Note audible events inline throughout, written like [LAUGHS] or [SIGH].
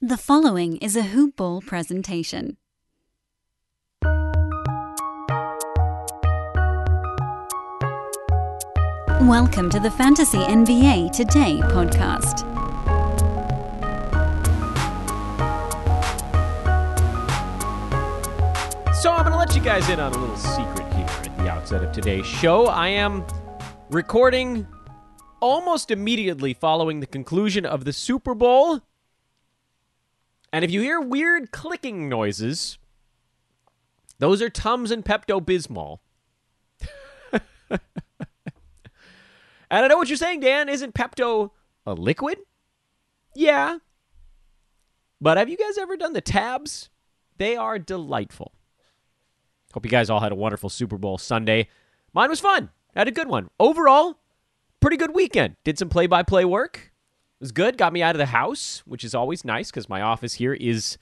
The following is a Hoop Ball presentation. Welcome to the Fantasy NBA Today podcast. So I'm going to let you guys in on a little secret here at the outset of today's show. I am recording almost immediately following the conclusion of the Super Bowl. And if you hear weird clicking noises, those are Tums and Pepto Bismol. [LAUGHS] and I know what you're saying, Dan. Isn't Pepto a liquid? Yeah. But have you guys ever done the tabs? They are delightful. Hope you guys all had a wonderful Super Bowl Sunday. Mine was fun. Had a good one. Overall, pretty good weekend. Did some play by play work. Was good. Got me out of the house, which is always nice because my office here is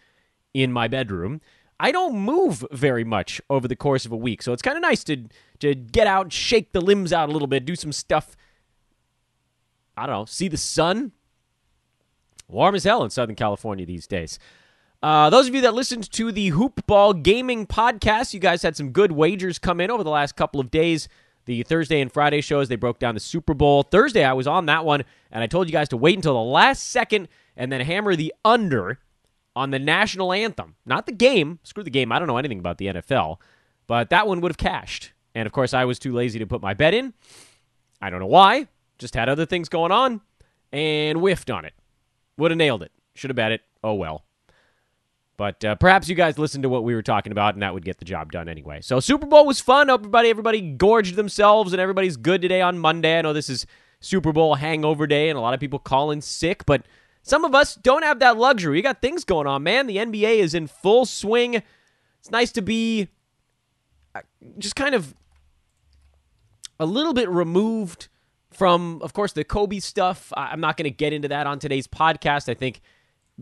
in my bedroom. I don't move very much over the course of a week, so it's kind of nice to to get out, shake the limbs out a little bit, do some stuff. I don't know, see the sun. Warm as hell in Southern California these days. Uh, those of you that listened to the Hoop Ball Gaming podcast, you guys had some good wagers come in over the last couple of days. The Thursday and Friday shows, they broke down the Super Bowl. Thursday, I was on that one, and I told you guys to wait until the last second and then hammer the under on the national anthem. Not the game. Screw the game. I don't know anything about the NFL, but that one would have cashed. And of course, I was too lazy to put my bet in. I don't know why. Just had other things going on and whiffed on it. Would have nailed it. Should have bet it. Oh well. But uh, perhaps you guys listened to what we were talking about, and that would get the job done anyway. So Super Bowl was fun. Everybody, everybody gorged themselves, and everybody's good today on Monday. I know this is Super Bowl hangover day, and a lot of people calling sick, but some of us don't have that luxury. We got things going on, man. The NBA is in full swing. It's nice to be uh, just kind of a little bit removed from, of course, the Kobe stuff. I'm not going to get into that on today's podcast. I think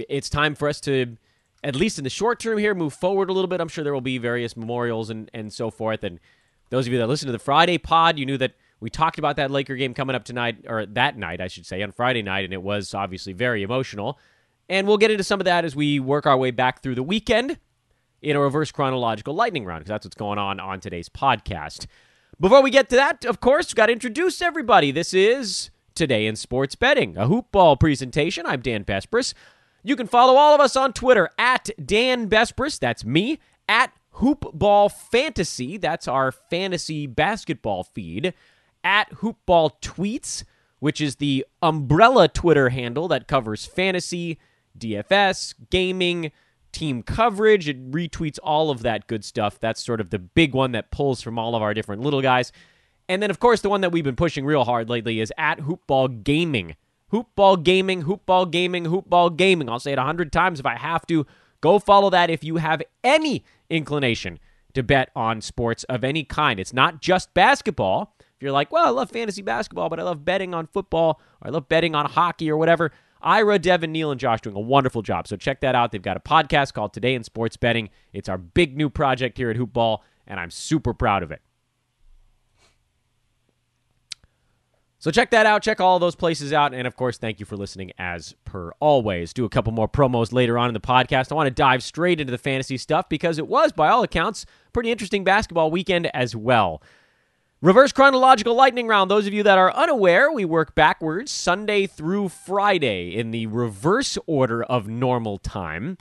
it's time for us to at least in the short term here, move forward a little bit. I'm sure there will be various memorials and, and so forth. And those of you that listen to the Friday pod, you knew that we talked about that Laker game coming up tonight, or that night, I should say, on Friday night, and it was obviously very emotional. And we'll get into some of that as we work our way back through the weekend in a reverse chronological lightning round, because that's what's going on on today's podcast. Before we get to that, of course, we've got to introduce everybody. This is Today in Sports Betting, a hoop ball presentation. I'm Dan Besbris. You can follow all of us on Twitter at Dan Besbris. That's me. At Hoopball Fantasy. That's our fantasy basketball feed. At Hoopball Tweets, which is the umbrella Twitter handle that covers fantasy, DFS, gaming, team coverage. It retweets all of that good stuff. That's sort of the big one that pulls from all of our different little guys. And then, of course, the one that we've been pushing real hard lately is at Hoopball Gaming. Hoopball Gaming, Hoopball Gaming, Hoopball Gaming. I'll say it a hundred times if I have to. Go follow that if you have any inclination to bet on sports of any kind. It's not just basketball. If you're like, well, I love fantasy basketball, but I love betting on football, or I love betting on hockey or whatever. Ira, Devin, Neil, and Josh doing a wonderful job. So check that out. They've got a podcast called Today in Sports Betting. It's our big new project here at Hoopball, and I'm super proud of it. So check that out. Check all those places out. And of course, thank you for listening as per always. Do a couple more promos later on in the podcast. I want to dive straight into the fantasy stuff because it was, by all accounts, pretty interesting basketball weekend as well. Reverse chronological lightning round. Those of you that are unaware, we work backwards Sunday through Friday in the reverse order of normal time,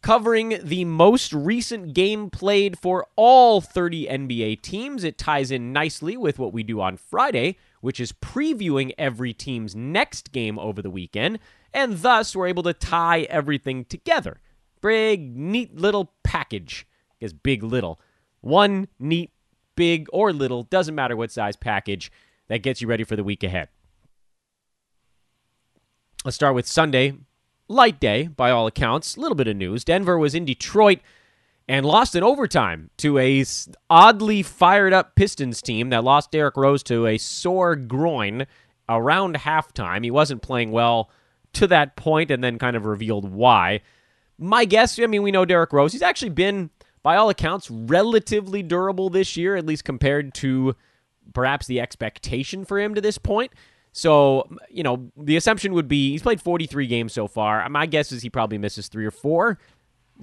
covering the most recent game played for all 30 NBA teams. It ties in nicely with what we do on Friday which is previewing every team's next game over the weekend, and thus we're able to tie everything together. Big, neat little package. Is big, little. One neat, big, or little, doesn't matter what size package that gets you ready for the week ahead. Let's start with Sunday. Light day, by all accounts. A little bit of news. Denver was in Detroit and lost in overtime to a oddly fired up Pistons team that lost Derrick Rose to a sore groin around halftime. He wasn't playing well to that point and then kind of revealed why. My guess, I mean, we know Derrick Rose. He's actually been, by all accounts, relatively durable this year, at least compared to perhaps the expectation for him to this point. So, you know, the assumption would be he's played 43 games so far. My guess is he probably misses three or four.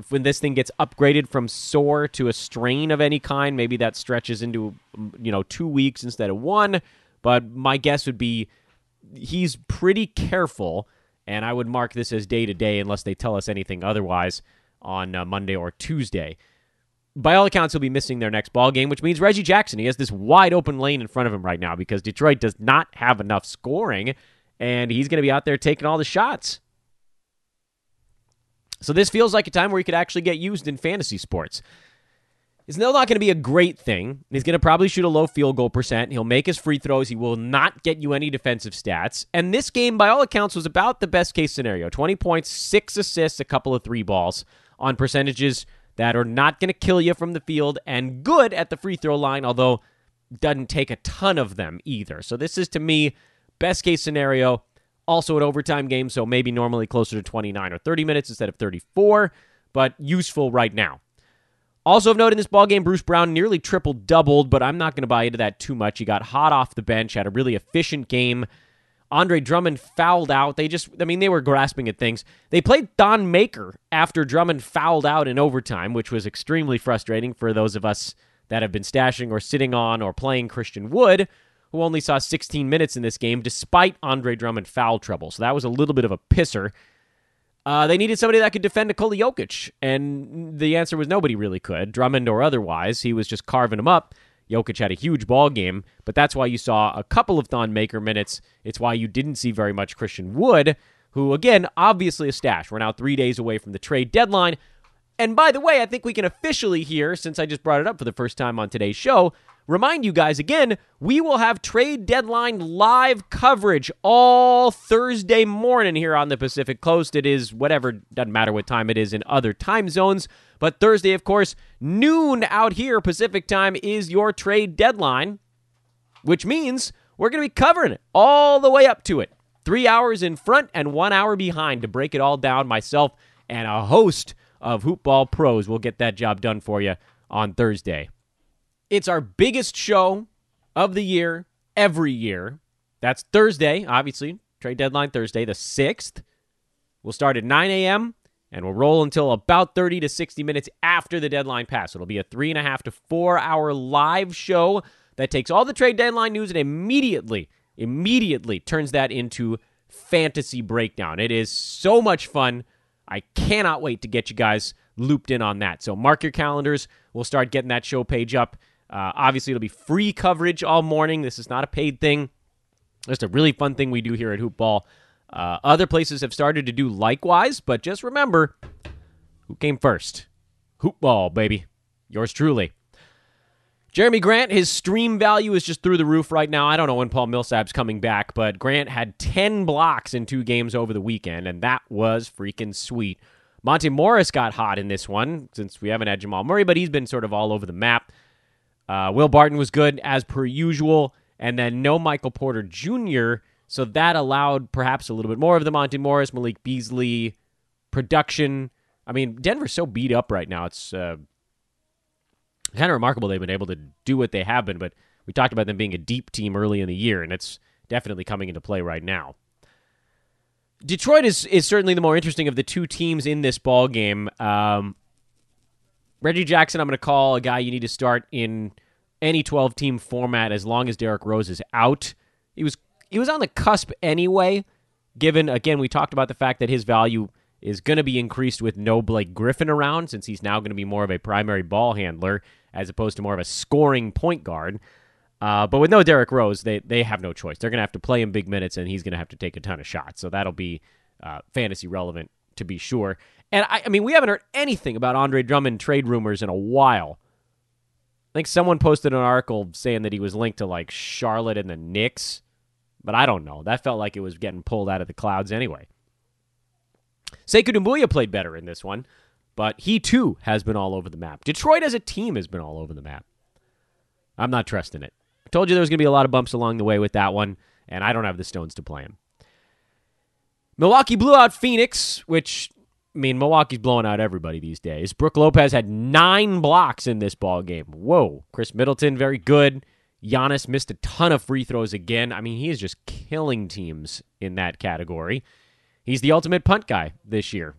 When this thing gets upgraded from sore to a strain of any kind, maybe that stretches into, you know, two weeks instead of one. But my guess would be he's pretty careful, and I would mark this as day to day unless they tell us anything otherwise on uh, Monday or Tuesday by all accounts, he'll be missing their next ball game, which means Reggie Jackson. He has this wide open lane in front of him right now because Detroit does not have enough scoring, and he's going to be out there taking all the shots. So this feels like a time where he could actually get used in fantasy sports. It's still not going to be a great thing. He's going to probably shoot a low field goal percent. He'll make his free throws. He will not get you any defensive stats. And this game, by all accounts, was about the best case scenario 20 points, six assists, a couple of three balls on percentages that are not going to kill you from the field and good at the free throw line, although doesn't take a ton of them either. So this is to me best case scenario. Also an overtime game, so maybe normally closer to 29 or 30 minutes instead of 34, but useful right now. Also of note in this ball game, Bruce Brown nearly triple doubled, but I'm not going to buy into that too much. He got hot off the bench, had a really efficient game. Andre Drummond fouled out. They just, I mean, they were grasping at things. They played Thon Maker after Drummond fouled out in overtime, which was extremely frustrating for those of us that have been stashing or sitting on or playing Christian Wood, who only saw 16 minutes in this game despite Andre Drummond foul trouble. So that was a little bit of a pisser. Uh, they needed somebody that could defend Nikola Jokic, and the answer was nobody really could, Drummond or otherwise. He was just carving him up. Jokic had a huge ball game, but that's why you saw a couple of Thon Maker minutes. It's why you didn't see very much Christian Wood, who, again, obviously a stash. We're now three days away from the trade deadline. And by the way, I think we can officially here, since I just brought it up for the first time on today's show, remind you guys again, we will have trade deadline live coverage all Thursday morning here on the Pacific Coast. It is whatever, doesn't matter what time it is in other time zones. But Thursday, of course, noon out here Pacific time is your trade deadline, which means we're going to be covering it all the way up to it. Three hours in front and one hour behind to break it all down. Myself and a host of Hoopball pros will get that job done for you on Thursday. It's our biggest show of the year every year. That's Thursday, obviously, trade deadline Thursday, the 6th. We'll start at 9 a.m and we'll roll until about 30 to 60 minutes after the deadline pass. It'll be a three and a half to four hour live show that takes all the trade deadline news and immediately, immediately turns that into fantasy breakdown. It is so much fun. I cannot wait to get you guys looped in on that. So mark your calendars. We'll start getting that show page up. Uh, obviously, it'll be free coverage all morning. This is not a paid thing. Just a really fun thing we do here at Hoopball. Uh, other places have started to do likewise, but just remember who came first? Hoopball, baby. Yours truly. Jerami Grant, his stream value is just through the roof right now. I don't know when Paul Millsap's coming back, but Grant had 10 blocks in two games over the weekend, and that was freaking sweet. Monte Morris got hot in this one since we haven't had Jamal Murray, but he's been sort of all over the map. Uh, Will Barton was good as per usual, and then no Michael Porter Jr. So that allowed perhaps a little bit more of the Monte Morris, Malik Beasley production. I mean, Denver's so beat up right now. It's uh, kind of remarkable they've been able to do what they have been, but we talked about them being a deep team early in the year, and it's definitely coming into play right now. Detroit is is certainly the more interesting of the two teams in this ball game. Um, Reggie Jackson, I'm going to call a guy you need to start in any 12 team format as long as Derrick Rose is out. He was he was on the cusp anyway, given, again, we talked about the fact that his value is going to be increased with no Blake Griffin around since he's now going to be more of a primary ball handler as opposed to more of a scoring point guard. Uh, but with no Derrick Rose, they, they have no choice. They're going to have to play him big minutes, and he's going to have to take a ton of shots. So that'll be uh, fantasy relevant to be sure. And I, I mean, we haven't heard anything about Andre Drummond trade rumors in a while. I think someone posted an article saying that he was linked to like Charlotte and the Knicks. But I don't know. That felt like it was getting pulled out of the clouds anyway. Sekou Doumbouya played better in this one, but he too has been all over the map. Detroit as a team has been all over the map. I'm not trusting it. I told you there was going to be a lot of bumps along the way with that one, and I don't have the stones to play him. Milwaukee blew out Phoenix, which I mean Milwaukee's blowing out everybody these days. Brook Lopez had nine blocks in this ball game. Whoa, Khris Middleton very good. Giannis missed a ton of free throws again. I mean, he is just killing teams in that category. He's the ultimate punt guy this year.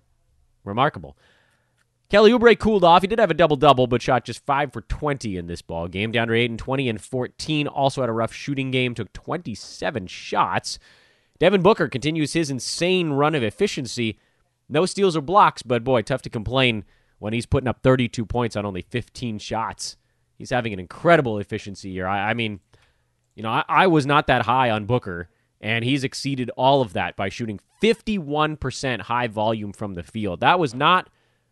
Remarkable. Kelly Oubre cooled off. He did have a double double, but shot just five for twenty in this ball game. DeAndre Ayton twenty and fourteen. Also had a rough shooting game. Took twenty seven shots. Devin Booker continues his insane run of efficiency. No steals or blocks, but boy, tough to complain when he's putting up 32 points on only 15 shots. He's having an incredible efficiency year. I, I mean, you know, I, I was not that high on Booker, and he's exceeded all of that by shooting 51% high volume from the field. That was not,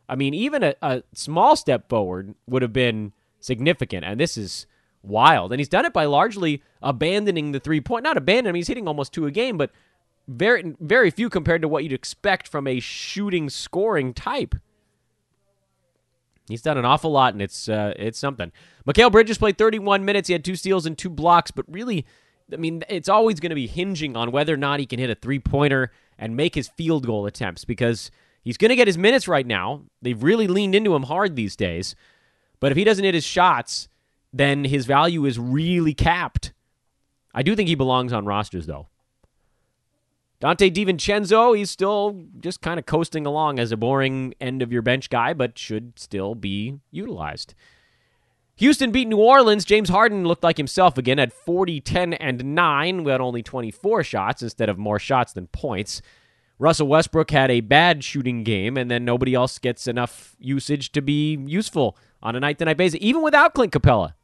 I mean, even a, a small step forward would have been significant, and this is wild. And he's done it by largely abandoning the three point. Not abandoning, he's hitting almost two a game, but very very few compared to what you'd expect from a shooting scoring type. He's done an awful lot, and it's uh, it's something. Mikal Bridges played 31 minutes. He had two steals and two blocks, but really, I mean, it's always going to be hinging on whether or not he can hit a three pointer and make his field goal attempts because he's going to get his minutes right now. They've really leaned into him hard these days. But if he doesn't hit his shots, then his value is really capped. I do think he belongs on rosters, though. Donte DiVincenzo, he's still just kind of coasting along as a boring end of your bench guy, but should still be utilized. Houston beat New Orleans. James Harden looked like himself again at 40, 10, and 9 with only 24 shots instead of more shots than points. Russell Westbrook had a bad shooting game, and then nobody else gets enough usage to be useful on a night to night basis, even without Clint Capela.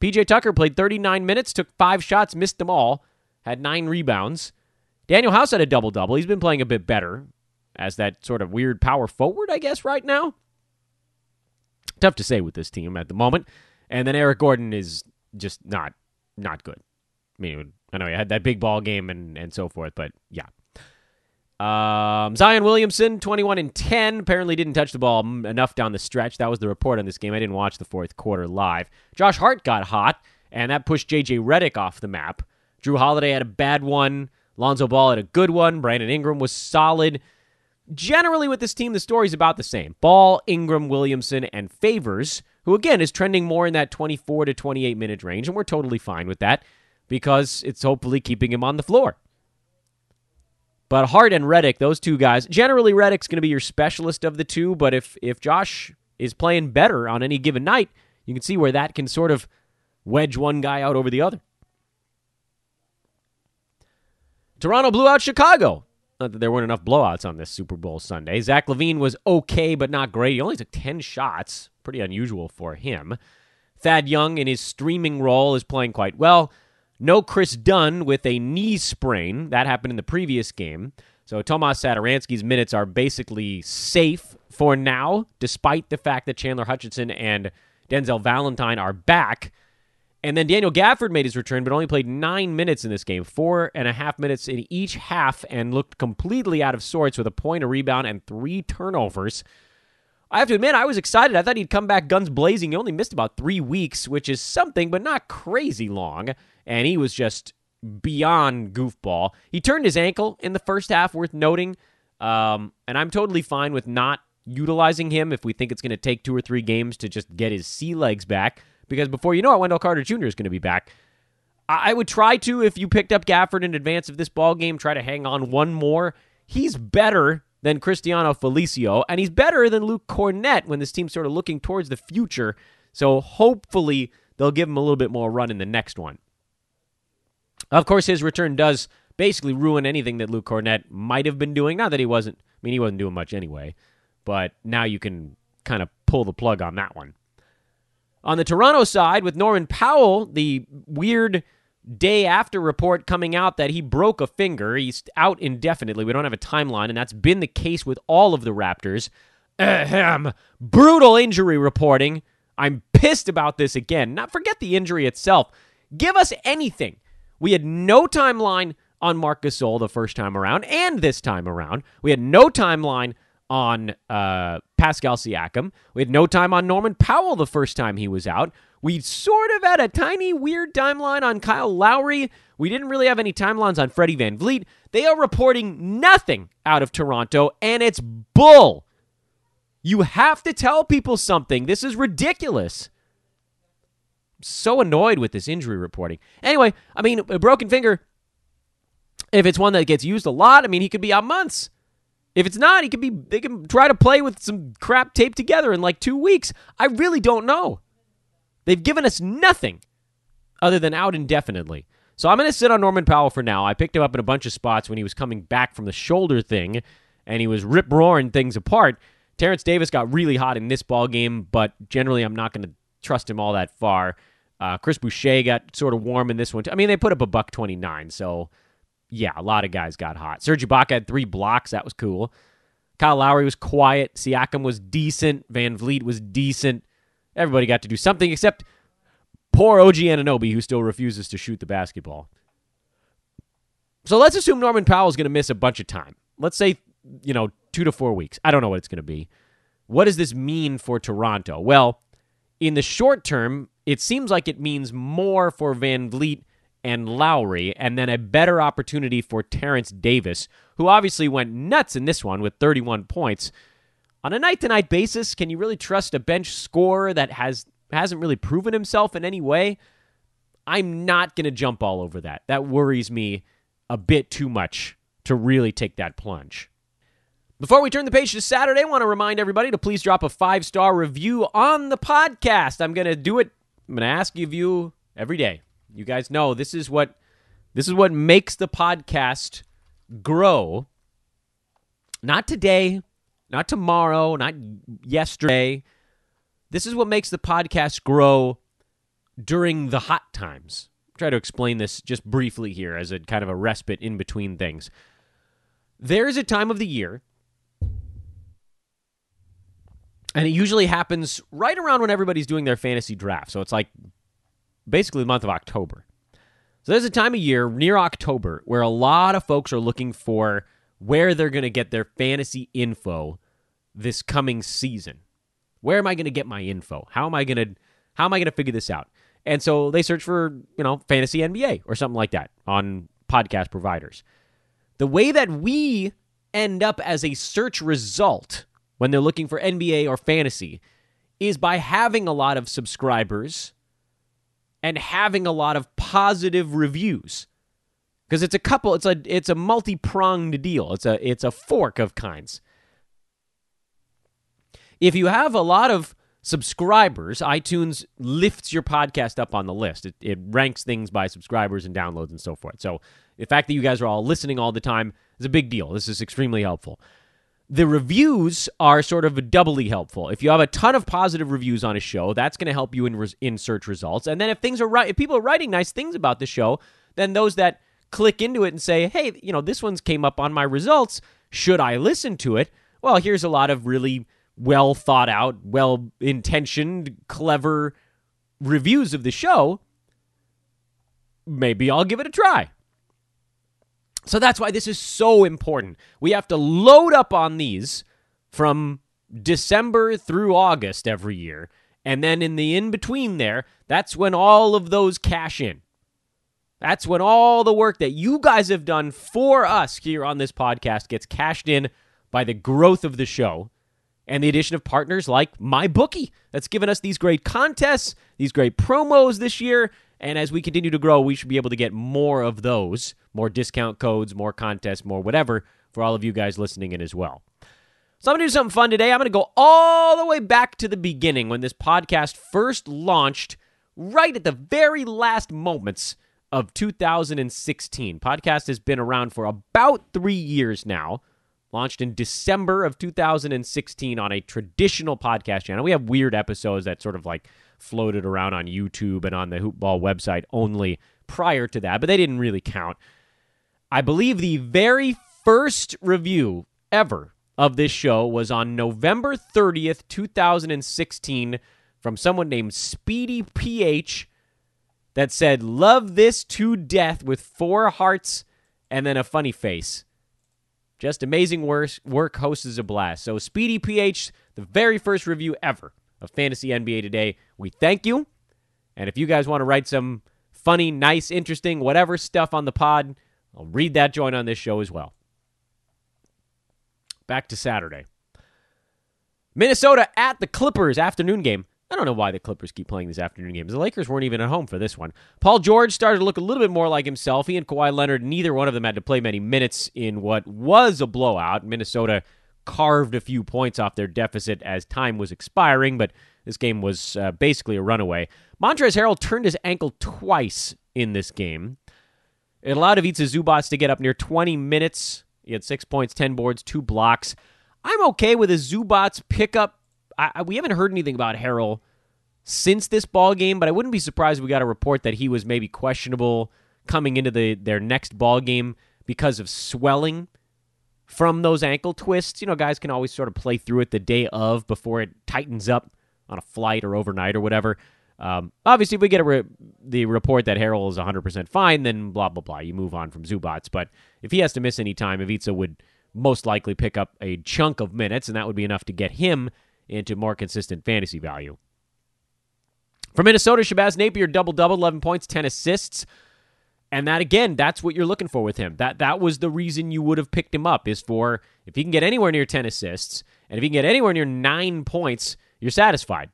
PJ Tucker played 39 minutes, took five shots, missed them all, had nine rebounds. Danuel House had a double double. He's been playing a bit better as that sort of weird power forward, I guess, right now. Tough to say with this team at the moment. And then Eric Gordon is just not not good. I mean, I know he had that big ball game and, and so forth, but yeah. Um, Zion Williamson, 21 and 10, apparently didn't touch the ball enough down the stretch. That was the report on this game. I didn't watch the fourth quarter live. Josh Hart got hot, and that pushed J.J. Redick off the map. Jrue Holiday had a bad one. Lonzo Ball had a good one. Brandon Ingram was solid. Generally, with this team, the story's about the same. Ball, Ingram, Williamson, and Favors, who again is trending more in that 24 to 28 minute range, and we're totally fine with that because it's hopefully keeping him on the floor. But Hart and Redick, those two guys, generally Redick's going to be your specialist of the two, but if if Josh is playing better on any given night, you can see where that can sort of wedge one guy out over the other. Toronto blew out Chicago. Not that there weren't enough blowouts on this Super Bowl Sunday. Zach LaVine was okay, but not great. He only took 10 shots. Pretty unusual for him. Thad Young, in his streaming role, is playing quite well. No Kris Dunn with a knee sprain. That happened in the previous game. So Tomas Satoransky's minutes are basically safe for now, despite the fact that Chandler Hutchison and Denzel Valentine are back. And then Daniel Gafford made his return, but only played nine minutes in this game, four and a half minutes in each half, and looked completely out of sorts with a point, a rebound, and three turnovers. I have to admit, I was excited. I thought he'd come back guns blazing. He only missed about three weeks, which is something, but not crazy long. And he was just beyond goofball. He turned his ankle in the first half, worth noting. Um, and I'm totally fine with not utilizing him if we think it's going to take two or three games to just get his sea legs back because before you know it, Wendell Carter Jr. is going to be back. I would try to, if you picked up Gafford in advance of this ball game, try to hang on one more. He's better than Cristiano Felicio, and he's better than Luke Kornet when this team's sort of looking towards the future. So hopefully they'll give him a little bit more run in the next one. Of course, his return does basically ruin anything that Luke Kornet might have been doing. Not that he wasn't, I mean, he wasn't doing much anyway, but now you can kind of pull the plug on that one. On the Toronto side, with Norman Powell, the weird day after report coming out that he broke a finger. He's out indefinitely. We don't have a timeline, and that's been the case with all of the Raptors. Ahem. Brutal injury reporting. I'm pissed about this again. Not forget the injury itself. Give us anything. We had no timeline on Marc Gasol the first time around and this time around. We had no timeline on uh, Pascal Siakam. We had no time on Norman Powell the first time he was out. We sort of had a tiny weird timeline on Kyle Lowry. We didn't really have any timelines on Freddie VanVleet. They are reporting nothing out of Toronto, and it's bull. You have to tell people something. This is ridiculous. So annoyed with this injury reporting. Anyway, I mean, a broken finger, if it's one that gets used a lot, I mean, he could be out months. If it's not, he could be they can try to play with some crap taped together in like 2 weeks. I really don't know. They've given us nothing other than out indefinitely. So I'm going to sit on Norman Powell for now. I picked him up in a bunch of spots when he was coming back from the shoulder thing and he was rip roaring things apart. Terence Davis got really hot in this ball game, but generally I'm not going to trust him all that far. Uh, Chris Boucher got sort of warm in this one. Too. I mean, they put up a buck 29, so yeah, a lot of guys got hot. Serge Ibaka had three blocks. That was cool. Kyle Lowry was quiet. Siakam was decent. Van Vleet was decent. Everybody got to do something except poor OG Anunoby, who still refuses to shoot the basketball. So let's assume Norman Powell is going to miss a bunch of time. Let's say, you know, two to four weeks. I don't know what it's going to be. What does this mean for Toronto? Well, in the short term, it seems like it means more for Van Vleet and Lowry, and then a better opportunity for Terence Davis, who obviously went nuts in this one with 31 points. On a night to night basis, can you really trust a bench scorer that has hasn't really proven himself in any way, I'm not going to jump all over that. That worries me a bit too much to really take that plunge. Before we turn the page to Saturday, I want to remind everybody to please drop a five star review on the podcast. I'm going to do it. I'm going to ask of you every day. You guys know this is what this is what makes the podcast grow. Not today, not tomorrow, not yesterday, this is what makes the podcast grow during the hot times. I'll try to explain this just briefly here as a kind of a respite in between things. There's a time of the year, and it usually happens right around when everybody's doing their fantasy draft. So it's like basically the month of October. So there's a time of year near October where a lot of folks are looking for where they're going to get their fantasy info this coming season. Where am I going to get my info? How am I going to how am I going to figure this out? And so they search for, you know, fantasy NBA or something like that on podcast providers. The way that we end up as a search result when they're looking for NBA or fantasy is by having a lot of subscribers and having a lot of positive reviews. Because it's a couple, it's a it's a multi-pronged deal. It's a it's a fork of kinds. If you have a lot of subscribers, iTunes lifts your podcast up on the list. It, it, ranks things by subscribers and downloads and so forth. So the fact that you guys are all listening all the time is a big deal. This is extremely helpful. The reviews are sort of doubly helpful. If you have a ton of positive reviews on a show, that's going to help you in, res- in search results. And then if things are right, if people are writing nice things about the show, then those that click into it and say, "Hey, you know, this one's came up on my results. Should I listen to it?" Well, here's a lot of really well thought out, well intentioned, clever reviews of the show, maybe I'll give it a try. So that's why this is so important. We have to load up on these from December through August every year. And then in the in between there, that's when all of those cash in. That's when all the work that you guys have done for us here on this podcast gets cashed in by the growth of the show and the addition of partners like MyBookie that's given us these great contests, these great promos this year. And as we continue to grow, we should be able to get more of those, more discount codes, more contests, more whatever for all of you guys listening in as well. So I'm going to do something fun today. I'm going to go all the way back to the beginning when this podcast first launched, right at the very last moments of 2016. Podcast has been around for about three years now launched in December of 2016 on a traditional podcast channel. We have weird episodes that sort of like floated around on YouTube and on the Hoopball website only prior to that, but they didn't really count. I believe the very first review ever of this show was on November 30th, 2016, from someone named Speedy PH that said, Love this to death with four hearts and then a funny face. Just amazing work. Work hosts is a blast. So Speedy PH, the very first review ever of Fantasy NBA Today. We thank you. And if you guys want to write some funny, nice, interesting, whatever stuff on the pod, I'll read that joint on this show as well. Back to Saturday. Minnesota at the Clippers afternoon game. I don't know why the Clippers keep playing these afternoon games. The Lakers weren't even at home for this one. Paul George started to look a little bit more like himself. He and Kawhi Leonard, neither one of them had to play many minutes in what was a blowout. Minnesota carved a few points off their deficit as time was expiring, but this game was uh, basically a runaway. Montrezl Harrell turned his ankle twice in this game. It allowed Ivica Zubac to get up near 20 minutes. He had six points, 10 boards, two blocks. I'm okay with a Zubac pickup I, we haven't heard anything about Harrell since this ball game, but I wouldn't be surprised if we got a report that he was maybe questionable coming into the their next ball game because of swelling from those ankle twists. You know, guys can always sort of play through it the day of before it tightens up on a flight or overnight or whatever. Um, obviously, if we get re- the report that Harrell is 100% fine, then blah, blah, blah. You move on from Zubac. But if he has to miss any time, Ivica would most likely pick up a chunk of minutes, and that would be enough to get him into more consistent fantasy value. For Minnesota, Shabazz Napier double double, 11 points, 10 assists. And that again, that's what you're looking for with him. That that was the reason you would have picked him up is for if he can get anywhere near 10 assists and if he can get anywhere near 9 points, you're satisfied.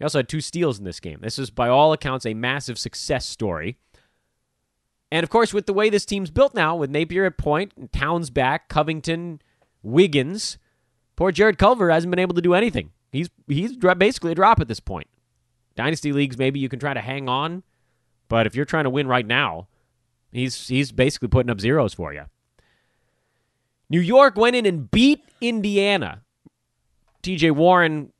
He also had two steals in this game. This is by all accounts a massive success story. And of course, with the way this team's built now, with Napier at point, Towns back, Covington, Wiggins, Poor Jarrett Culver hasn't been able to do anything. He's he's basically a drop at this point. Dynasty leagues, maybe you can try to hang on, but if you're trying to win right now, he's he's basically putting up zeros for you. New York went in and beat Indiana. T.J. Warren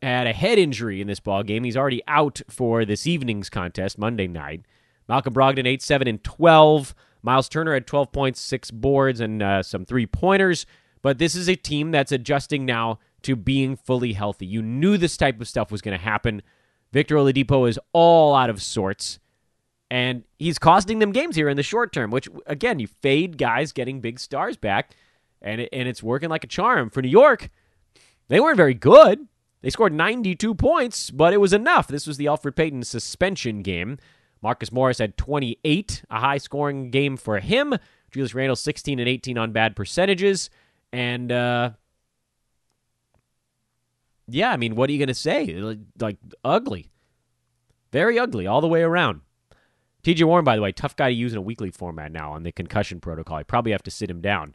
had a head injury in this ball game. He's already out for this evening's contest, Monday night. Malcolm Brogdon, 8 7 and 12. Miles Turner had 12 points, six boards, and uh, some three pointers. But this is a team that's adjusting now to being fully healthy. You knew this type of stuff was going to happen. Victor Oladipo is all out of sorts, and he's costing them games here in the short term. Which again, you fade guys getting big stars back, and it, and it's working like a charm for New York. They weren't very good. They scored 92 points, but it was enough. This was the Elfrid Payton suspension game. Marcus Morris had 28, a high scoring game for him. Julius Randle 16 and 18 on bad percentages. And uh, yeah, I mean, what are you going to say? Like, ugly. Very ugly all the way around. TJ Warren, by the way, tough guy to use in a weekly format now on the concussion protocol. I probably have to sit him down.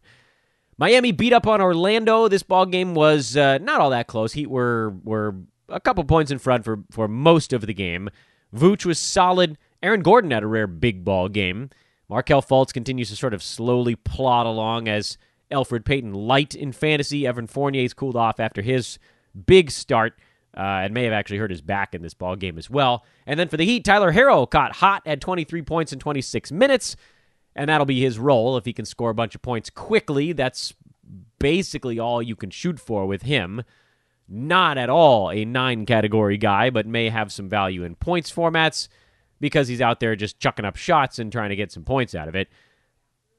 Miami beat up on Orlando. This ball game was uh, not all that close. Heat were were a couple points in front for, for most of the game. Vooch was solid. Aaron Gordon had a rare big ball game. Markelle Fultz continues to sort of slowly plod along as Elfrid Payton light in fantasy. Evan Fournier's cooled off after his big start. Uh, and may have actually hurt his back in this ball game as well. And then for the Heat, Tyler Herro caught hot at 23 points in 26 minutes, and that'll be his role if he can score a bunch of points quickly. That's basically all you can shoot for with him. Not at all a nine category guy, but may have some value in points formats because he's out there just chucking up shots and trying to get some points out of it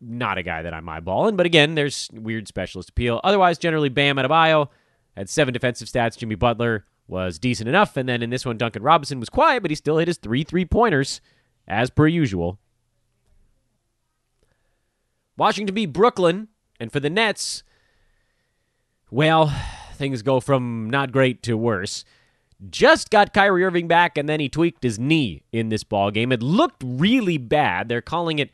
not a guy that I'm eyeballing. But again, there's weird specialist appeal. Otherwise, generally, Bam Adebayo had seven defensive stats. Jimmy Butler was decent enough. And then in this one, Duncan Robinson was quiet, but he still hit his three three pointers as per usual. Washington beat Brooklyn. And for the Nets, well, things go from not great to worse. Just got Kyrie Irving back, and then he tweaked his knee in this ball game. It looked really bad. They're calling it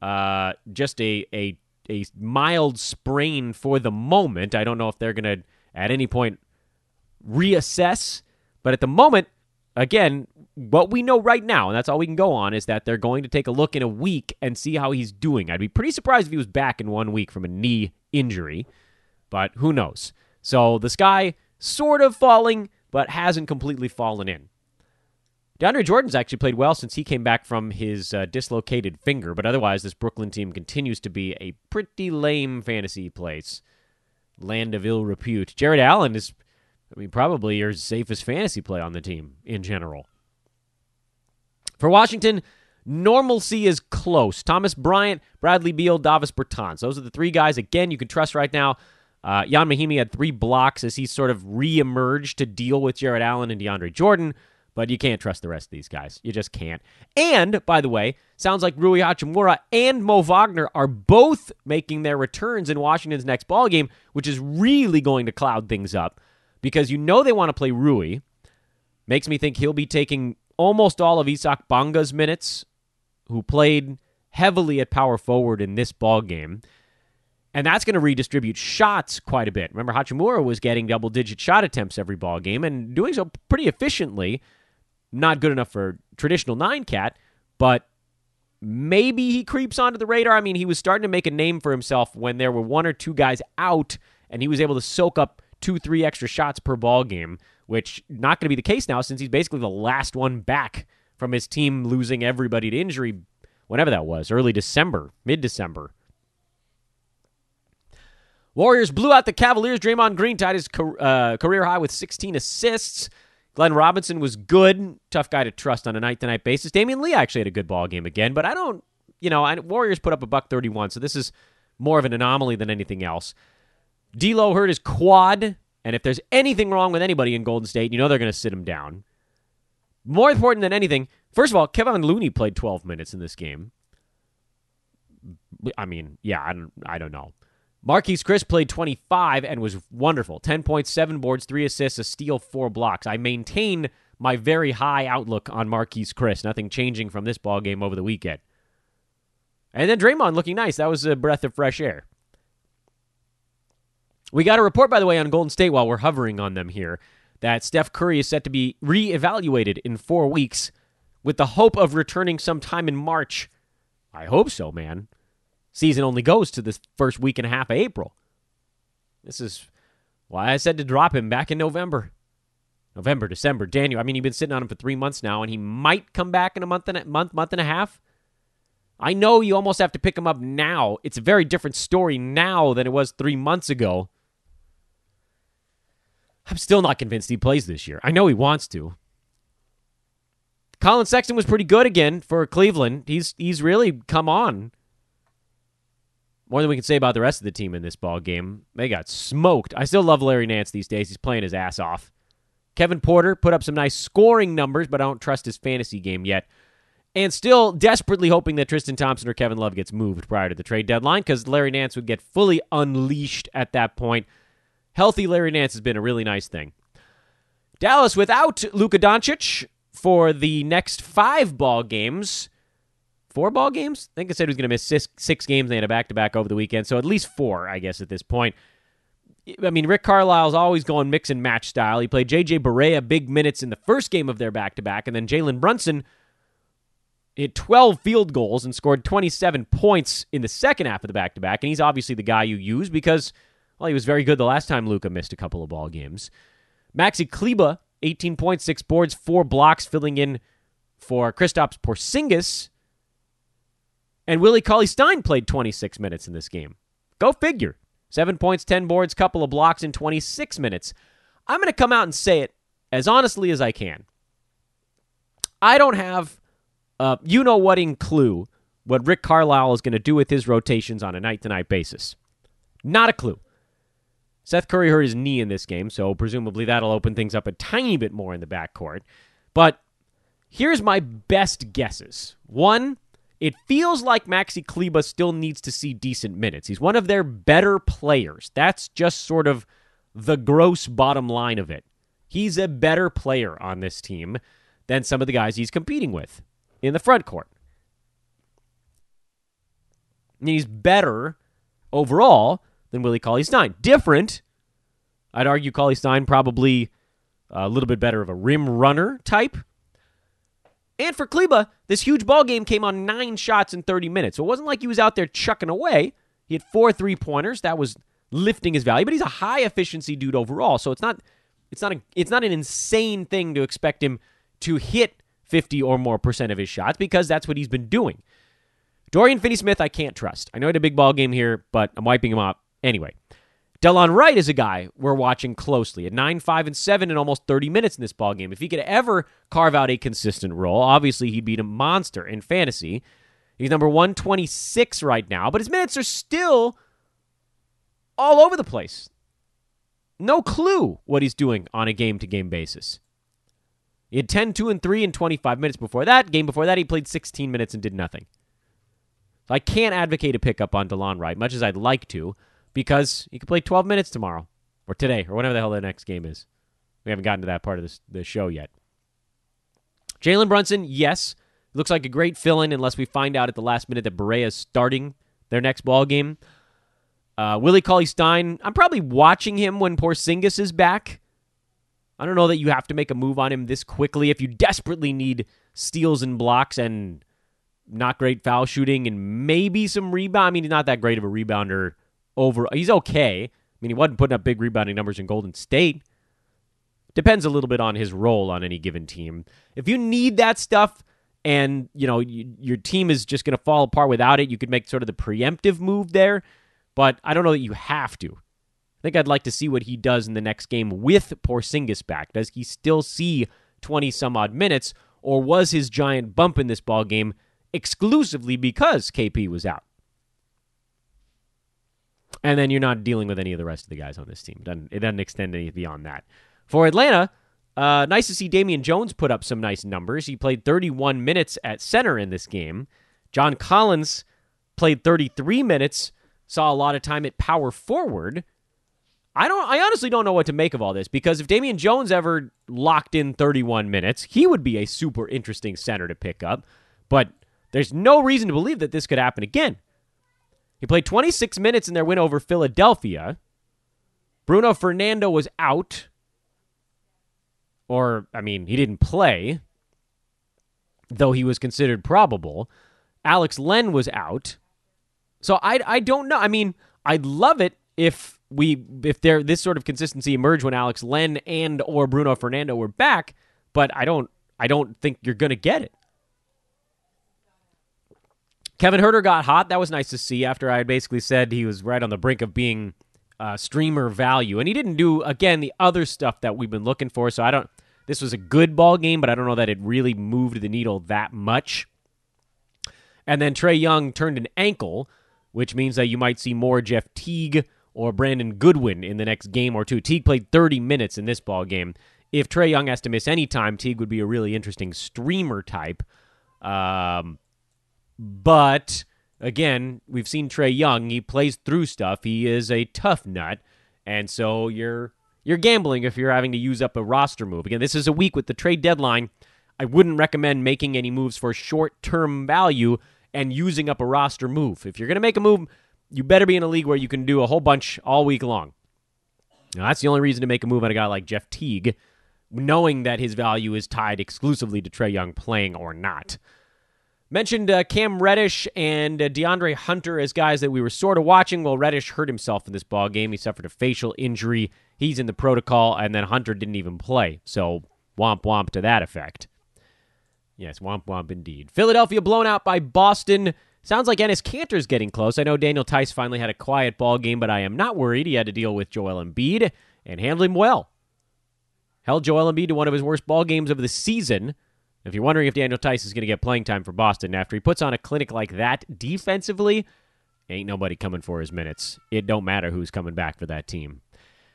uh, just a, a a mild sprain for the moment. I don't know if they're to at any point reassess, but at the moment, again, what we know right now, and that's all we can go on, is that they're going to take a look in a week and see how he's doing. I'd be pretty surprised if he was back in one week from a knee injury, but who knows? So the sky sort of falling, but hasn't completely fallen in. DeAndre Jordan's actually played well since he came back from his uh, dislocated finger, but otherwise, this Brooklyn team continues to be a pretty lame fantasy place. Land of ill repute. Jarrett Allen is, I mean, probably your safest fantasy play on the team in general. For Washington, normalcy is close. Thomas Bryant, Bradley Beal, Davis Bertans. Those are the three guys, again, you can trust right now. Uh, Ian Mahinmi had three blocks as he sort of reemerged to deal with Jarrett Allen and DeAndre Jordan but you can't trust the rest of these guys. You just can't. And, by the way, sounds like Rui Hachimura and Mo Wagner are both making their returns in Washington's next ball game, which is really going to cloud things up because you know they want to play Rui. Makes me think he'll be taking almost all of Isaac Bonga's minutes, who played heavily at power forward in this ball game. And that's going to redistribute shots quite a bit. Remember, Hachimura was getting double digit shot attempts every ball game and doing so pretty efficiently. Not good enough for traditional nine cat, but maybe he creeps onto the radar. I mean, he was starting to make a name for himself when there were one or two guys out and he was able to soak up two, three extra shots per ball game, which not going to be the case now since he's basically the last one back from his team losing everybody to injury whenever that was, early December, mid December. Warriors blew out the Cavaliers. Draymond Green tied his uh, career high with 16 assists. Glenn Robinson was good. Tough guy to trust on a night to night basis. Damion Lee actually had a good ball game again, but I don't, you know, I, Warriors put up a buck 31, so this is more of an anomaly than anything else. D'Lo hurt his quad, and if there's anything wrong with anybody in Golden State, you know they're going to sit him down. More important than anything, first of all, Kevon Looney played 12 minutes in this game. I mean, yeah, I don't, I don't know. Marquese Chriss played 25 and was wonderful. 10.7 boards, 3 assists, a steal, 4 blocks. I maintain my very high outlook on Marquese Chriss. Nothing changing from this ball game over the weekend. And then Draymond looking nice. That was a breath of fresh air. We got a report, by the way, on Golden State while we're hovering on them here that Steph Curry is set to be reevaluated in four weeks with the hope of returning sometime in March. I hope so, man season only goes to the first week and a half of April. This is why I said to drop him back in November. November, December, January. I mean, you've been sitting on him for three months now, and he might come back in a month and a month, month and a half. I know you almost have to pick him up now. It's a very different story now than it was three months ago. I'm still not convinced he plays this year. I know he wants to. Collin Sexton was pretty good again for Cleveland. He's he's really come on more than we can say about the rest of the team in this ball game. They got smoked. I still love Larry Nance these days. He's playing his ass off. Kevin Porter put up some nice scoring numbers, but I don't trust his fantasy game yet. And still desperately hoping that Tristan Thompson or Kevin Love gets moved prior to the trade deadline because Larry Nance would get fully unleashed at that point. Healthy Larry Nance has been a really nice thing. Dallas without Luka Doncic for the next five ball games four ball games. I think I said he was going to miss six, six games. They had a back to back over the weekend, so at least four, I guess, at this point. I mean, Rick Carlisle's always going mix and match style. He played J.J. Barea big minutes in the first game of their back to back, and then Jalen Brunson hit 12 field goals and scored 27 points in the second half of the back to back. And he's obviously the guy you use because, well, he was very good the last time Luka missed a couple of ball games. Maxi Kleber, 18.6 boards, four blocks, filling in for Kristaps Porzingis and Willie Cauley Stein played 26 minutes in this game. Go figure. Seven points, 10 boards, couple of blocks in 26 minutes. I'm going to come out and say it as honestly as I can. I don't have, you know what, in clue what Rick Carlisle is going to do with his rotations on a night to night basis. Not a clue. Seth Curry hurt his knee in this game, so presumably that'll open things up a tiny bit more in the backcourt. But here's my best guesses. One, it feels like Maxi Kleber still needs to see decent minutes. He's one of their better players. That's just sort of the gross bottom line of it. He's a better player on this team than some of the guys he's competing with in the front court. And he's better overall than Willie Cauley Stein. Different. I'd argue Cauley Stein probably a little bit better of a rim runner type and for Kleber, this huge ball game came on nine shots in 30 minutes. So it wasn't like he was out there chucking away. He had four three pointers. That was lifting his value, but he's a high efficiency dude overall. So it's not it's not a, it's not an insane thing to expect him to hit 50 or more percent of his shots because that's what he's been doing. Dorian Finney-Smith, I can't trust. I know he had a big ball game here, but I'm wiping him out anyway. Delon Wright is a guy we're watching closely at 9, 5, and 7 in almost 30 minutes in this ball game. If he could ever carve out a consistent role, obviously he'd be a monster in fantasy. He's number 126 right now, but his minutes are still all over the place. No clue what he's doing on a game to game basis. He had 10, 2, and 3 in 25 minutes before that. Game before that, he played 16 minutes and did nothing. So I can't advocate a pickup on Delon Wright, much as I'd like to because he could play 12 minutes tomorrow or today or whatever the hell the next game is. We haven't gotten to that part of this, the show yet. Jalen Brunson, yes, looks like a great fill in unless we find out at the last minute that Barea is starting their next ball game. Uh, Willie Cauley Stein, I'm probably watching him when Porzingis is back. I don't know that you have to make a move on him this quickly. If you desperately need steals and blocks and not great foul shooting and maybe some rebound. I mean, he's not that great of a rebounder over. He's okay. I mean, he wasn't putting up big rebounding numbers in Golden State. Depends a little bit on his role on any given team. If you need that stuff and, you know, you, your team is just going to fall apart without it, you could make sort of the preemptive move there, but I don't know that you have to. I think I'd like to see what he does in the next game with Porzingis back. Does he still see 20 some odd minutes or was his giant bump in this ball game exclusively because KP was out? And then you're not dealing with any of the rest of the guys on this team. It doesn't, it doesn't extend any beyond that. For Atlanta, uh, nice to see Damian Jones put up some nice numbers. He played 31 minutes at center in this game. John Collins played 33 minutes, saw a lot of time at power forward. I don't I honestly don't know what to make of all this because if Damian Jones ever locked in 31 minutes, he would be a super interesting center to pick up. But there's no reason to believe that this could happen again. He played 26 minutes in their win over Philadelphia. Bruno Fernando was out. Or, I mean, he didn't play, though he was considered probable. Alex Len was out. So I, I don't know. I mean, I'd love it if we if there this sort of consistency emerged when Alex Len and or Bruno Fernando were back, but I don't I don't think you're going to get it. Kevin Huerter got hot. That was nice to see after I had basically said he was right on the brink of being uh, streamer value. And he didn't do, again, the other stuff that we've been looking for. So I don't, this was a good ball game, but I don't know that it really moved the needle that much. And then Trae Young turned an ankle, which means that you might see more Jeff Teague or Brandon Goodwin in the next game or two. Teague played 30 minutes in this ball game. If Trae Young has to miss any time, Teague would be a really interesting streamer type. Um, but again, we've seen Trae Young. He plays through stuff. He is a tough nut, and so you're you're gambling if you're having to use up a roster move. Again, this is a week with the trade deadline. I wouldn't recommend making any moves for short term value and using up a roster move. If you're going to make a move, you better be in a league where you can do a whole bunch all week long. Now, that's the only reason to make a move on a guy like Jeff Teague, knowing that his value is tied exclusively to Trae Young playing or not. Mentioned uh, Cam Reddish and uh, DeAndre Hunter as guys that we were sort of watching. Well, Reddish hurt himself in this ball game. He suffered a facial injury. He's in the protocol, and then Hunter didn't even play. So womp womp to that effect. Yes, womp womp indeed. Philadelphia blown out by Boston. Sounds like Enes Kanter's getting close. I know Daniel Theis finally had a quiet ball game, but I am not worried. He had to deal with Joel Embiid and handled him well. Held Joel Embiid to one of his worst ball games of the season. If you're wondering if Daniel Theis is going to get playing time for Boston after he puts on a clinic like that defensively, ain't nobody coming for his minutes. It don't matter who's coming back for that team.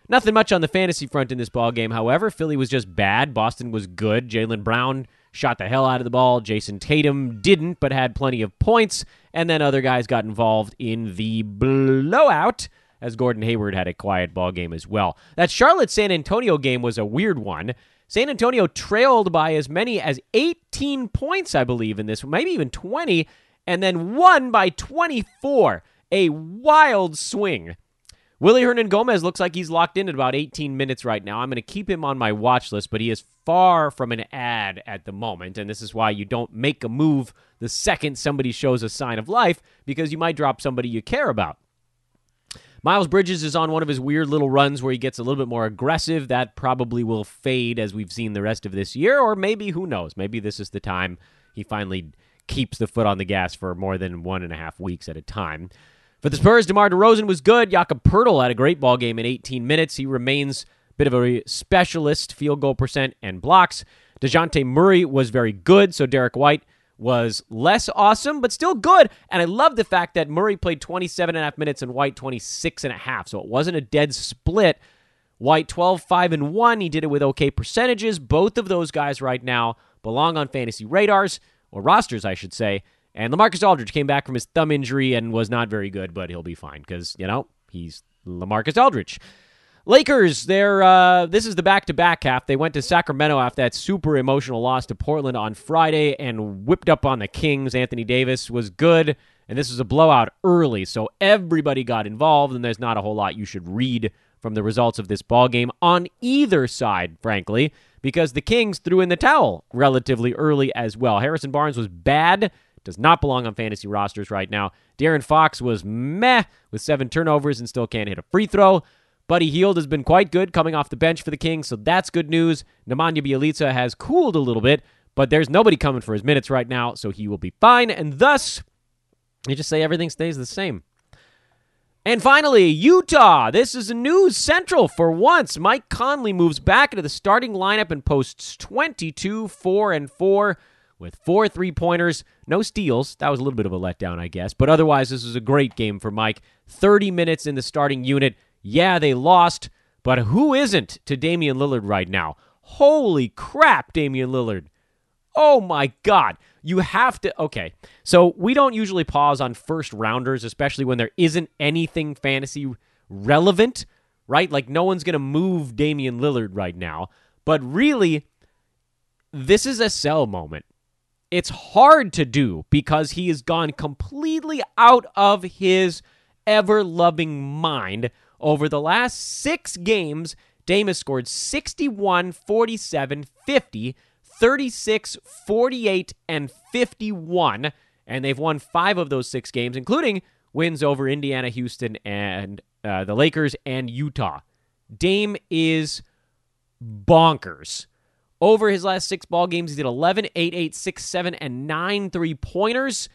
Nothing much on the fantasy front in this ball game. However, Philly was just bad. Boston was good. Jaylen Brown shot the hell out of the ball. Jayson Tatum didn't, but had plenty of points. And then other guys got involved in the blowout as Gordon Hayward had a quiet ball game as well. That Charlotte San Antonio game was a weird one. San Antonio trailed by as many as 18 points, I believe, in this, maybe even 20, and then won by 24. A wild swing. Willy Hernangomez looks like he's locked in at about 18 minutes right now. I'm going to keep him on my watch list, but he is far from an ad at the moment, and this is why you don't make a move the second somebody shows a sign of life because you might drop somebody you care about. Miles Bridges is on one of his weird little runs where he gets a little bit more aggressive. That probably will fade as we've seen the rest of this year, or maybe, who knows? Maybe this is the time he finally keeps the foot on the gas for more than one and a half weeks at a time. For the Spurs, DeMar DeRozan was good. Jakob Poeltl had a great ball game in 18 minutes. He remains a bit of a specialist, field goal percent and blocks. DeJounte Murray was very good, so Derrick White was less awesome, but still good. And I love the fact that Murray played 27 and a half minutes and White 26 and a half. So it wasn't a dead split. White 12, 5, and 1. He did it with okay percentages. Both of those guys right now belong on fantasy radars, or rosters, I should say. And Lamarcus Aldridge came back from his thumb injury and was not very good, but he'll be fine because, you know, he's Lamarcus Aldridge. Lakers, they're uh, this is the back-to-back half. They went to Sacramento after that super emotional loss to Portland on Friday and whipped up on the Kings. Anthony Davis was good, and this was a blowout early, so everybody got involved, and there's not a whole lot you should read from the results of this ball game on either side, frankly, because the Kings threw in the towel relatively early as well. Harrison Barnes was bad, does not belong on fantasy rosters right now. De'Aaron Fox was meh with seven turnovers and still can't hit a free throw. Buddy Hield has been quite good coming off the bench for the Kings, so that's good news. Nemanja Bjelica has cooled a little bit, but there's nobody coming for his minutes right now, so he will be fine, and thus, you just say everything stays the same. And finally, Utah. This is a news central for once. Mike Conley moves back into the starting lineup and posts 22 4 and 4 with four three pointers, no steals. That was a little bit of a letdown, I guess. But otherwise, this was a great game for Mike. 30 minutes in the starting unit. Yeah, they lost, but who isn't to Damian Lillard right now? Holy crap, Damian Lillard. Oh my God. You have to. Okay. So we don't usually pause on first rounders, especially when there isn't anything fantasy relevant, right? Like no one's going to move Damian Lillard right now. But really, this is a sell moment. It's hard to do because he has gone completely out of his ever loving mind over the last six games, Dame has scored 61, 47, 50, 36, 48, and 51. And they've won five of those six games, including wins over Indiana, Houston, and uh, the Lakers and Utah. Dame is bonkers. Over his last six ball games, he did 11, 8, 8, 6, 7, and 9 three pointers.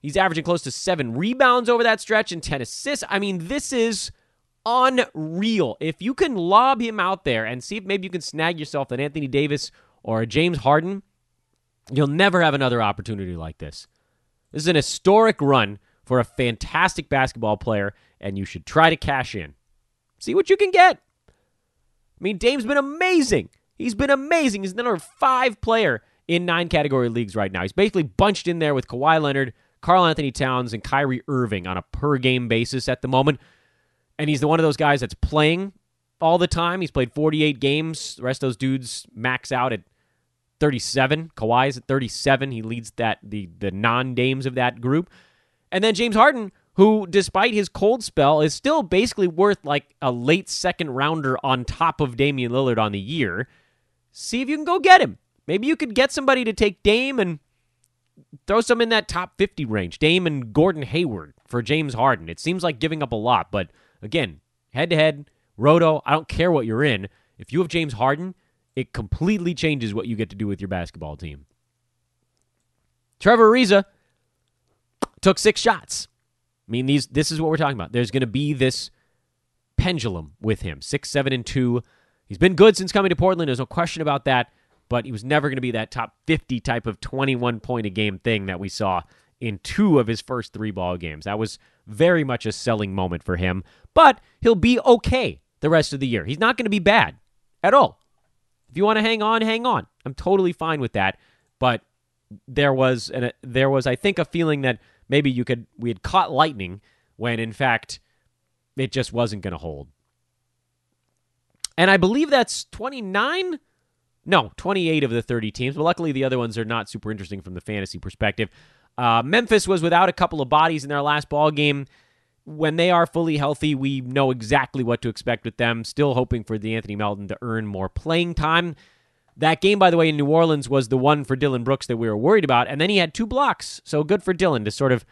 He's averaging close to seven rebounds over that stretch and 10 assists. I mean, this is unreal. If you can lob him out there and see if maybe you can snag yourself an Anthony Davis or a James Harden, you'll never have another opportunity like this. This is an historic run for a fantastic basketball player, and you should try to cash in. See what you can get. I mean, Dame's been amazing. He's been amazing. He's the number five player in nine category leagues right now. He's basically bunched in there with Kawhi Leonard, Karl-Anthony Towns, and Kyrie Irving on a per game basis at the moment and he's the one of those guys that's playing all the time. He's played 48 games. The rest of those dudes max out at 37. Kawhi's at 37. He leads that the the non-dames of that group. And then James Harden, who despite his cold spell is still basically worth like a late second rounder on top of Damian Lillard on the year. See if you can go get him. Maybe you could get somebody to take Dame and throw some in that top 50 range. Dame and Gordon Hayward for James Harden. It seems like giving up a lot, but Again, head to head, roto, I don't care what you're in. If you have James Harden, it completely changes what you get to do with your basketball team. Trevor Ariza took six shots. I mean, these this is what we're talking about. There's going to be this pendulum with him. Six, seven, and two. He's been good since coming to Portland. There's no question about that. But he was never going to be that top 50 type of 21 point a game thing that we saw in two of his first three ball games. That was very much a selling moment for him, but he'll be okay the rest of the year. He's not going to be bad at all. If you want to hang on, hang on. I'm totally fine with that. But there was an, there was I think a feeling that maybe you could we had caught lightning when in fact it just wasn't going to hold. And I believe that's 29 no, 28 of the 30 teams, but luckily the other ones are not super interesting from the fantasy perspective. Uh, Memphis was without a couple of bodies in their last ball game. When they are fully healthy, we know exactly what to expect with them. Still hoping for De'Anthony Melton to earn more playing time. That game, by the way, in New Orleans was the one for Dillon Brooks that we were worried about, and then he had two blocks. So good for Dillon to sort of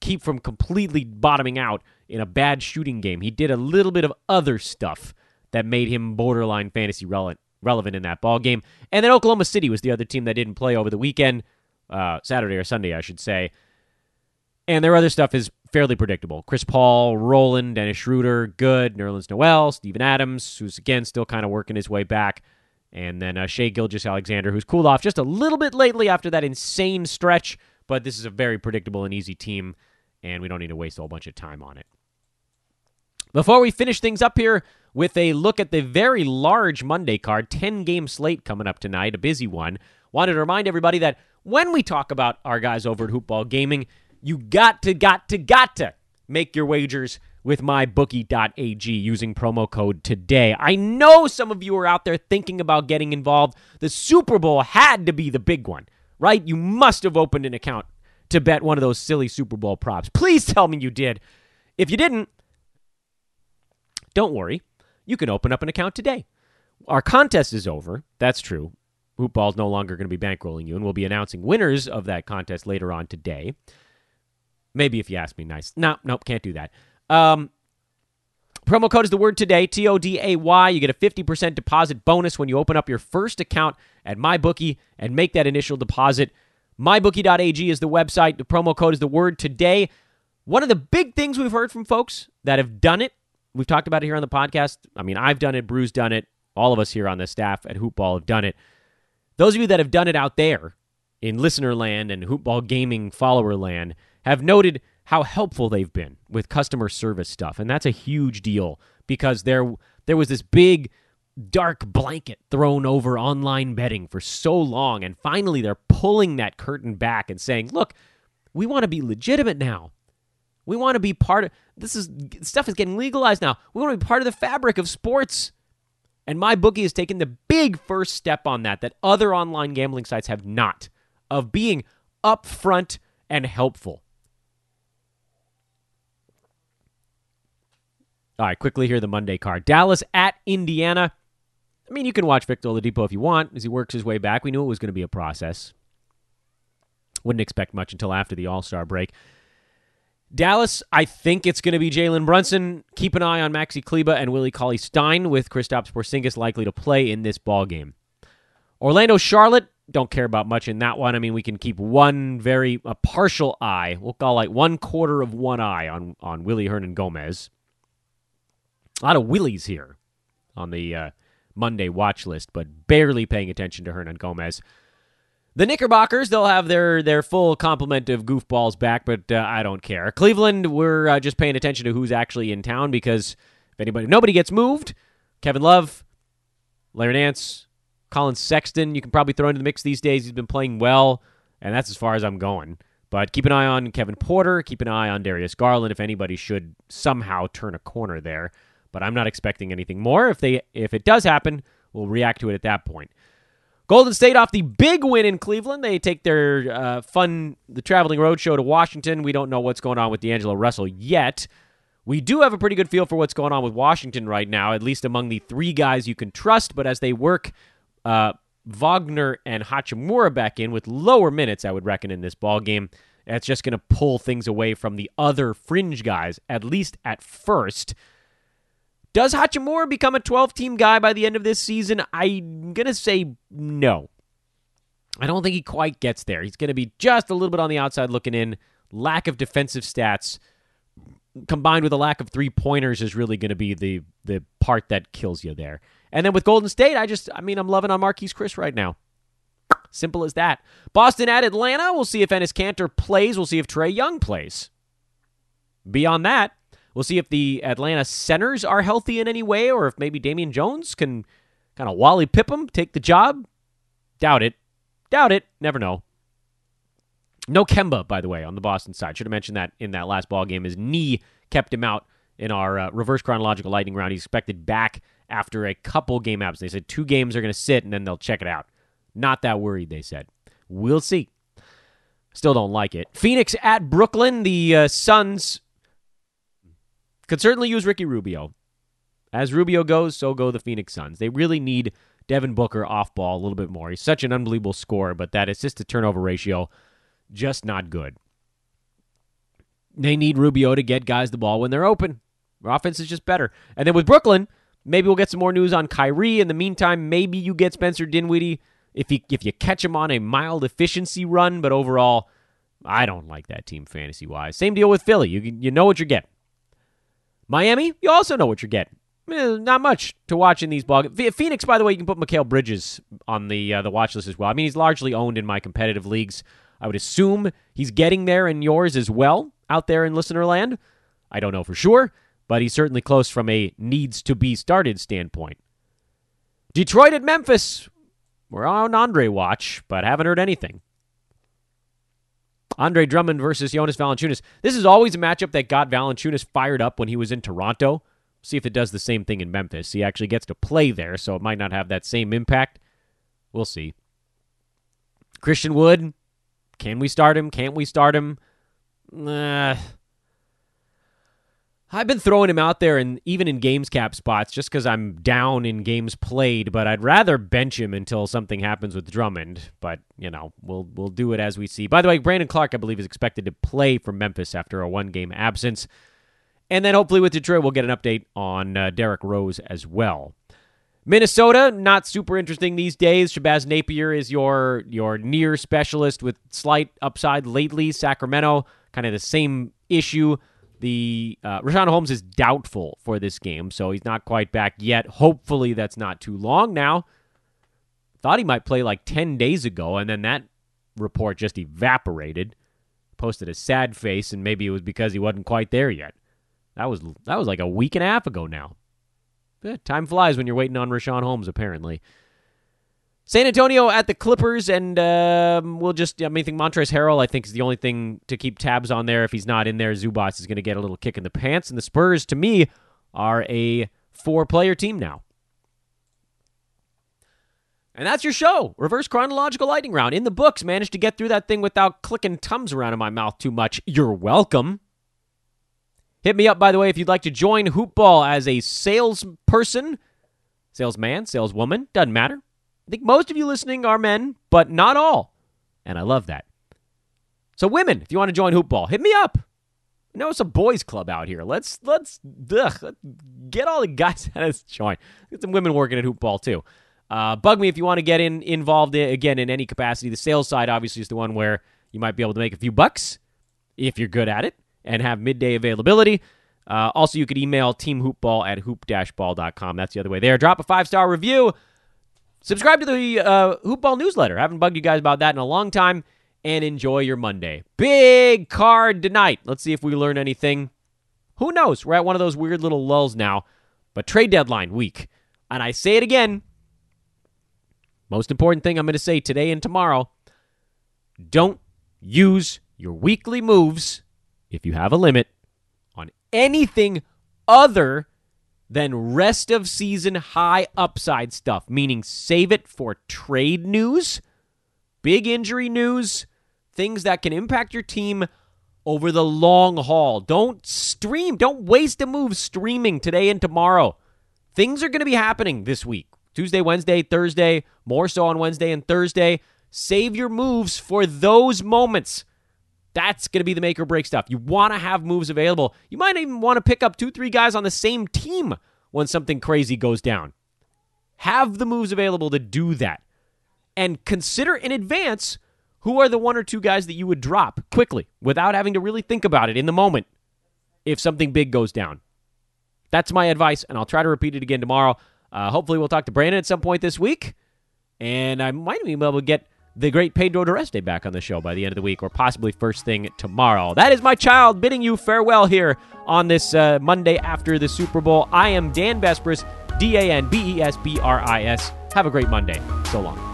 keep from completely bottoming out in a bad shooting game. He did a little bit of other stuff that made him borderline fantasy relevant relevant in that ball game. And then Oklahoma City was the other team that didn't play over the weekend uh, Saturday or Sunday, I should say. And their other stuff is fairly predictable. Chris Paul, Roland, Dennis Schroeder, good. Nerlens Noel, Steven Adams, who's again still kind of working his way back. And then uh, Shai Gilgeous-Alexander, who's cooled off just a little bit lately after that insane stretch. But this is a very predictable and easy team, and we don't need to waste a whole bunch of time on it. Before we finish things up here with a look at the very large Monday card, 10 game slate coming up tonight, a busy one, wanted to remind everybody that when we talk about our guys over at Hoopball Gaming, you got to, got to, got to make your wagers with mybookie.ag using promo code today. I know some of you are out there thinking about getting involved. The Super Bowl had to be the big one, right? You must have opened an account to bet one of those silly Super Bowl props. Please tell me you did. If you didn't, don't worry. You can open up an account today. Our contest is over. That's true. Hoopball's no longer going to be bankrolling you, and we'll be announcing winners of that contest later on today. Maybe if you ask me nice. No, nope, can't do that. Um, promo code is the word today, T O D A Y. You get a 50% deposit bonus when you open up your first account at MyBookie and make that initial deposit. MyBookie.ag is the website. The promo code is the word today. One of the big things we've heard from folks that have done it, we've talked about it here on the podcast. I mean, I've done it, Brew's done it, all of us here on the staff at Hoopball have done it. Those of you that have done it out there in listener land and Hoopball gaming follower land have noted how helpful they've been with customer service stuff. And that's a huge deal because there there was this big dark blanket thrown over online betting for so long and finally they're pulling that curtain back and saying, "Look, we want to be legitimate now. We want to be part of this is stuff is getting legalized now. We want to be part of the fabric of sports." And my bookie has taken the big first step on that that other online gambling sites have not of being upfront and helpful. All right, quickly here the Monday card. Dallas at Indiana. I mean, you can watch Victor Oladipo if you want as he works his way back. We knew it was going to be a process. Wouldn't expect much until after the All Star break. Dallas, I think it's going to be Jalen Brunson. Keep an eye on Maxi Kleber and Willie Cauley Stein with Kristaps Porzingis likely to play in this ball game. Orlando Charlotte, don't care about much in that one. I mean, we can keep one very a partial eye. We'll call like one quarter of one eye on on Willy Hernangomez. A lot of Willies here on the uh, Monday watch list, but barely paying attention to Hernangomez. The Knickerbockers, they'll have their their full complement of goofballs back, but uh, I don't care. Cleveland, we're uh, just paying attention to who's actually in town because if anybody, nobody gets moved. Kevin Love, Larry Nance, Collin Sexton, you can probably throw into the mix these days. He's been playing well, and that's as far as I'm going. But keep an eye on Kevin Porter. Keep an eye on Darius Garland if anybody should somehow turn a corner there. But I'm not expecting anything more. If they if it does happen, we'll react to it at that point. Golden State off the big win in Cleveland. They take their uh, fun, the traveling road show to Washington. We don't know what's going on with D'Angelo Russell yet. We do have a pretty good feel for what's going on with Washington right now, at least among the three guys you can trust. But as they work uh, Wagner and Hachimura back in with lower minutes, I would reckon, in this ball game, that's just going to pull things away from the other fringe guys, at least at first. Does Hachimura become a 12 team guy by the end of this season? I'm going to say no. I don't think he quite gets there. He's going to be just a little bit on the outside looking in. Lack of defensive stats combined with a lack of three pointers is really going to be the the part that kills you there. And then with Golden State, I just I mean I'm loving on Marquese Chriss right now. Simple as that. Boston at Atlanta. We'll see if Enes Kanter plays. We'll see if Trae Young plays. Beyond that, We'll see if the Atlanta centers are healthy in any way, or if maybe Damian Jones can kind of Wally Pipp him, take the job. Doubt it. Doubt it. Never know. No Kemba, by the way, on the Boston side. Should have mentioned that in that last ball game. His knee kept him out in our uh, reverse chronological lightning round. He's expected back after a couple game abs. They said two games are going to sit and then they'll check it out. Not that worried, they said. We'll see. Still don't like it. Phoenix at Brooklyn. The uh, Suns could certainly use Ricky Rubio. As Rubio goes, so go the Phoenix Suns. They really need Devin Booker off ball a little bit more. He's such an unbelievable scorer, but that assist to turnover ratio, just not good. They need Rubio to get guys the ball when they're open. Their offense is just better. And then with Brooklyn, maybe we'll get some more news on Kyrie. In the meantime, maybe you get Spencer Dinwiddie if you if you catch him on a mild efficiency run. But overall, I don't like that team fantasy wise. Same deal with Philly. You you know what you're getting. Miami, you also know what you're getting. Eh, not much to watch in these ball. Phoenix, by the way, you can put Mikal Bridges on the uh, the watch list as well. I mean, he's largely owned in my competitive leagues. I would assume he's getting there in yours as well out there in listener land. I don't know for sure, but he's certainly close from a needs to be started standpoint. Detroit at Memphis. We're on Andre watch, but haven't heard anything. Andre Drummond versus Jonas Valanciunas. This is always a matchup that got Valanciunas fired up when he was in Toronto. See if it does the same thing in Memphis. He actually gets to play there, so it might not have that same impact. We'll see. Christian Wood, can we start him? Can't we start him? Uh, I've been throwing him out there and even in games cap spots just because I'm down in games played, but I'd rather bench him until something happens with Drummond. But you know, we'll we'll do it as we see. By the way, Brandon Clarke, I believe, is expected to play for Memphis after a one game absence, and then hopefully with Detroit, we'll get an update on uh, Derrick Rose as well. Minnesota, not super interesting these days. Shabazz Napier is your your near specialist with slight upside lately. Sacramento, kind of the same issue. The uh, Richaun Holmes is doubtful for this game, so he's not quite back yet. Hopefully, that's not too long now. Thought he might play like 10 days ago, and then that report just evaporated. Posted a sad face, and maybe it was because he wasn't quite there yet. That was that was like a week and a half ago now. Eh, time flies when you're waiting on Richaun Holmes, apparently. San Antonio at the Clippers, and um, we'll just, I mean, think Montrezl Harrell, I think, is the only thing to keep tabs on there. If he's not in there, Zubac is going to get a little kick in the pants. And the Spurs, to me, are a four player team now. And that's your show. Reverse chronological lightning round. In the books, managed to get through that thing without clicking Tums around in my mouth too much. You're welcome. Hit me up, by the way, if you'd like to join Hoopball as a salesperson, salesman, saleswoman, doesn't matter. I think most of you listening are men, but not all. And I love that. So women, if you want to join Hoopball, hit me up. I know it's a boys club out here. Let's let's ugh, get all the guys [LAUGHS] out of join. Get some women working at Hoopball too. Uh, bug me if you want to get in involved in, again in any capacity. The sales side obviously is the one where you might be able to make a few bucks if you're good at it and have midday availability. Uh, also, you could email teamhoopball at hoop-ball.com. That's the other way there. Drop a five-star review. Subscribe to the uh, Hoopball newsletter. I haven't bugged you guys about that in a long time. And enjoy your Monday. Big card tonight. Let's see if we learn anything. Who knows? We're at one of those weird little lulls now. But trade deadline week. And I say it again. Most important thing I'm going to say today and tomorrow don't use your weekly moves, if you have a limit, on anything other than rest of season high upside stuff, meaning save it for trade news, big injury news, things that can impact your team over the long haul. Don't stream, don't waste a move streaming today and tomorrow. Things are going to be happening this week Tuesday, Wednesday, Thursday, more so on Wednesday and Thursday. Save your moves for those moments. That's going to be the make or break stuff. You want to have moves available. You might even want to pick up two, three guys on the same team when something crazy goes down. Have the moves available to do that. And consider in advance who are the one or two guys that you would drop quickly without having to really think about it in the moment if something big goes down. That's my advice, and I'll try to repeat it again tomorrow. Uh, hopefully, we'll talk to Brandon at some point this week, and I might be able to get the great Pedro Dureste back on the show by the end of the week, or possibly first thing tomorrow. That is my child bidding you farewell here on this uh, Monday after the Super Bowl. I am Dan Besbris, D A N B E S B R I S. Have a great Monday. So long.